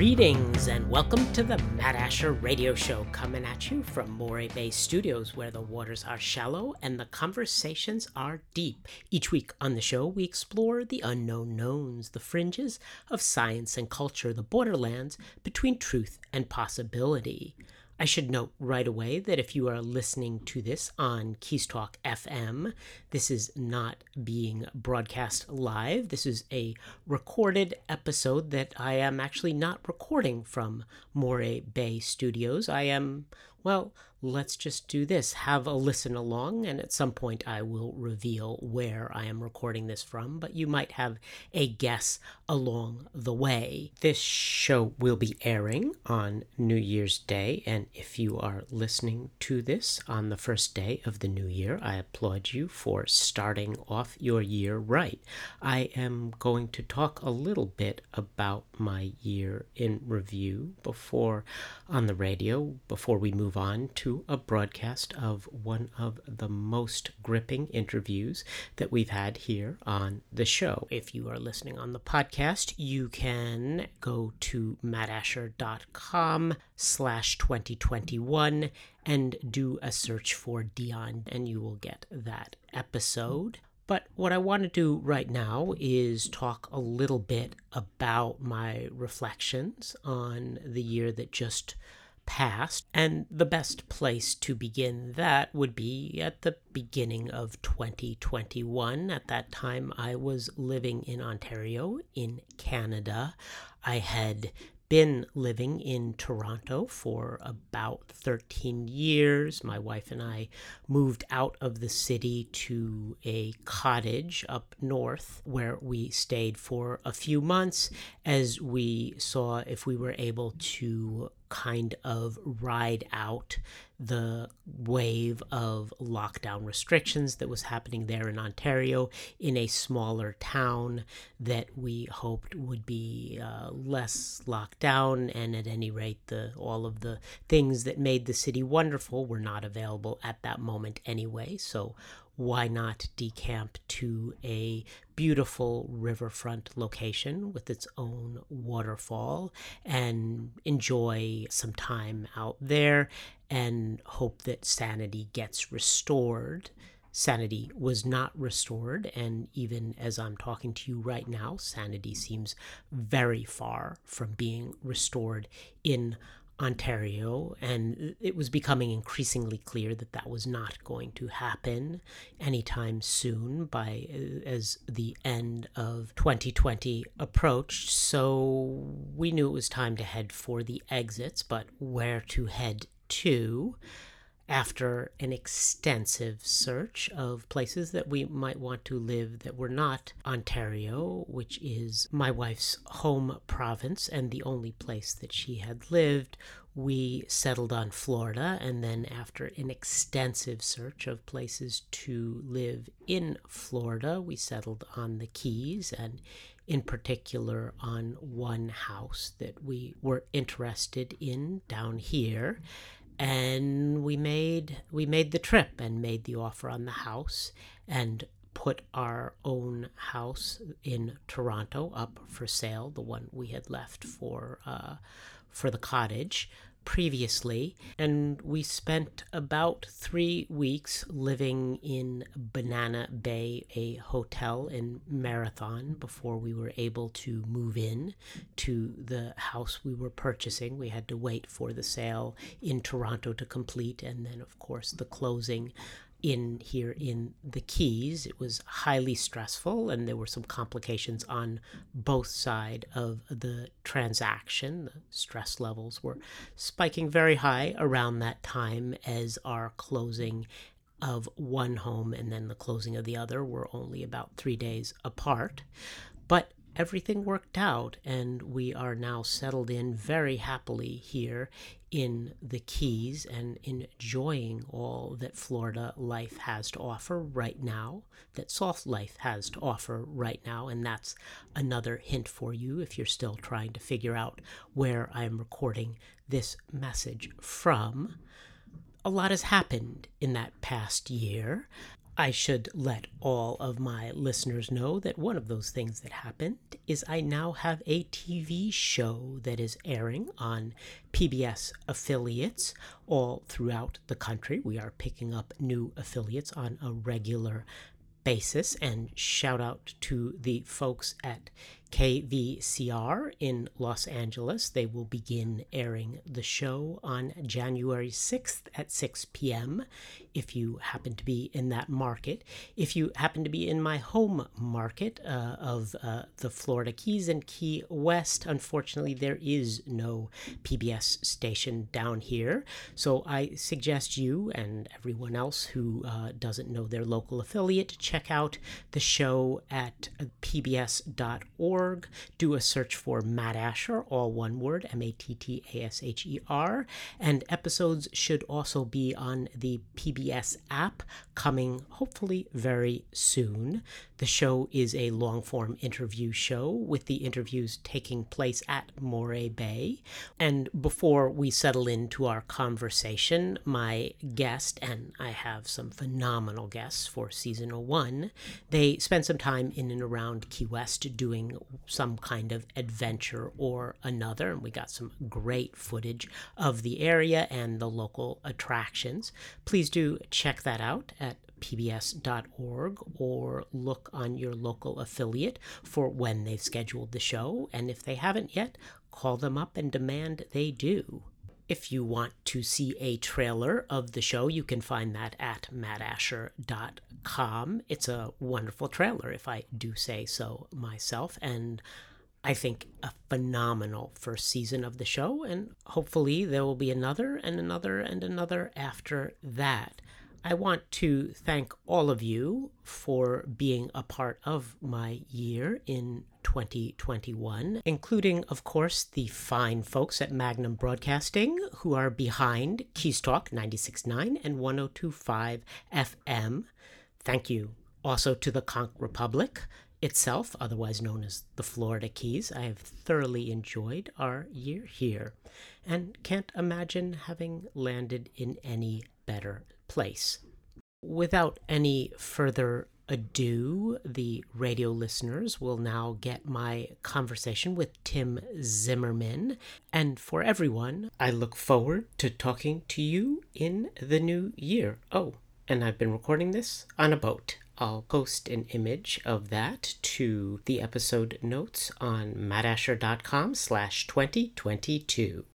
Greetings and welcome to the Matt Asher Radio Show, coming at you from Moray Bay Studios, where the waters are shallow and the conversations are deep. Each week on the show, we explore the unknown knowns, the fringes of science and culture, the borderlands between truth and possibility. I should note right away that if you are listening to this on Keys Talk FM, this is not being broadcast live. This is a recorded episode that I am actually not recording from Moray Bay Studios. I am, well, let's just do this. Have a listen along, and at some point I will reveal where I am recording this from, but you might have a guess along the way. This show will be airing on New Year's Day, and if you are listening to this on the first day of the new year, I applaud you for starting off your year right. I am going to talk a little bit about my year in review before on the radio, before we move on to a broadcast of one of the most gripping interviews that we've had here on the show. If you are listening on the podcast, you can go to mattasher.com slash 2021 and do a search for Dion and you will get that episode. But what I want to do right now is talk a little bit about my reflections on the year that just past, and the best place to begin that would be at the beginning of 2021. At that time, I was living in Ontario, in Canada. I had been living in Toronto for about 13 years. My wife and I moved out of the city to a cottage up north where we stayed for a few months as we saw if we were able to kind of ride out the wave of lockdown restrictions that was happening there in Ontario in a smaller town that we hoped would be uh, less locked down. And at any rate the all of the things that made the city wonderful were not available at that moment anyway. So why not decamp to a beautiful riverfront location with its own waterfall and enjoy some time out there and hope that sanity gets restored. Sanity was not restored, and even as I'm talking to you right now, sanity seems very far from being restored in Ontario, and it was becoming increasingly clear that that was not going to happen anytime soon by as the end of 2020 approached. So we knew it was time to head for the exits, but where to head to? After an extensive search of places that we might want to live that were not Ontario, which is my wife's home province and the only place that she had lived, we settled on Florida. And then, after an extensive search of places to live in Florida, we settled on the Keys and in particular on one house that we were interested in down here and we made we made the trip and made the offer on the house and put our own house in Toronto up for sale, the one we had left for uh, for the cottage previously, and we spent about three weeks living in Banana Bay, a hotel in Marathon, before we were able to move in to the house we were purchasing. We had to wait for the sale in Toronto to complete, and then, of course, the closing in here in the Keys. It was highly stressful, and there were some complications on both side of the transaction. The stress levels were spiking very high around that time as our closing of one home and then the closing of the other were only about three days apart. But everything worked out, and we are now settled in very happily here in the Keys and enjoying all that Florida life has to offer right now, that soft life has to offer right now. And that's another hint for you if you're still trying to figure out where I'm recording this message from. A lot has happened in that past year. I should let all of my listeners know that one of those things that happened is I now have a TV show that is airing on PBS affiliates all throughout the country. We are picking up new affiliates on a regular basis, and shout out to the folks at KVCR in Los Angeles. They will begin airing the show on January 6th at 6 p.m. if you happen to be in that market. If you happen to be in my home market uh, of uh, the Florida Keys and Key West, unfortunately, there is no PBS station down here. So I suggest you and everyone else who uh, doesn't know their local affiliate check out the show at pbs.org Do a search for Matt Asher, all one word, M A T T A S H E R. And episodes should also be on the PBS app coming hopefully very soon. The show is a long form interview show with the interviews taking place at Moray Bay. And before we settle into our conversation, my guest, and I have some phenomenal guests for season one, they spent some time in and around Key West doing some kind of adventure or another. And we got some great footage of the area and the local attractions. Please do check that out at pbs.org or look on your local affiliate for when they've scheduled the show. And if they haven't yet, call them up and demand they do. If you want to see a trailer of the show, you can find that at mattasher.com. It's a wonderful trailer, if I do say so myself, and I think a phenomenal first season of the show, and hopefully there will be another and another and another after that. I want to thank all of you for being a part of my year in 2021, including, of course, the fine folks at Magnum Broadcasting who are behind Keys Talk 96.9 and 102.5 FM. Thank you also to the Conch Republic itself, otherwise known as the Florida Keys. I have thoroughly enjoyed our year here and can't imagine having landed in any better place. Without any further ado, the radio listeners will now get my conversation with Tim Zimmermann. And for everyone, I look forward to talking to you in the new year. Oh, and I've been recording this on a boat. I'll post an image of that to the episode notes on mattasher.com slash 2022.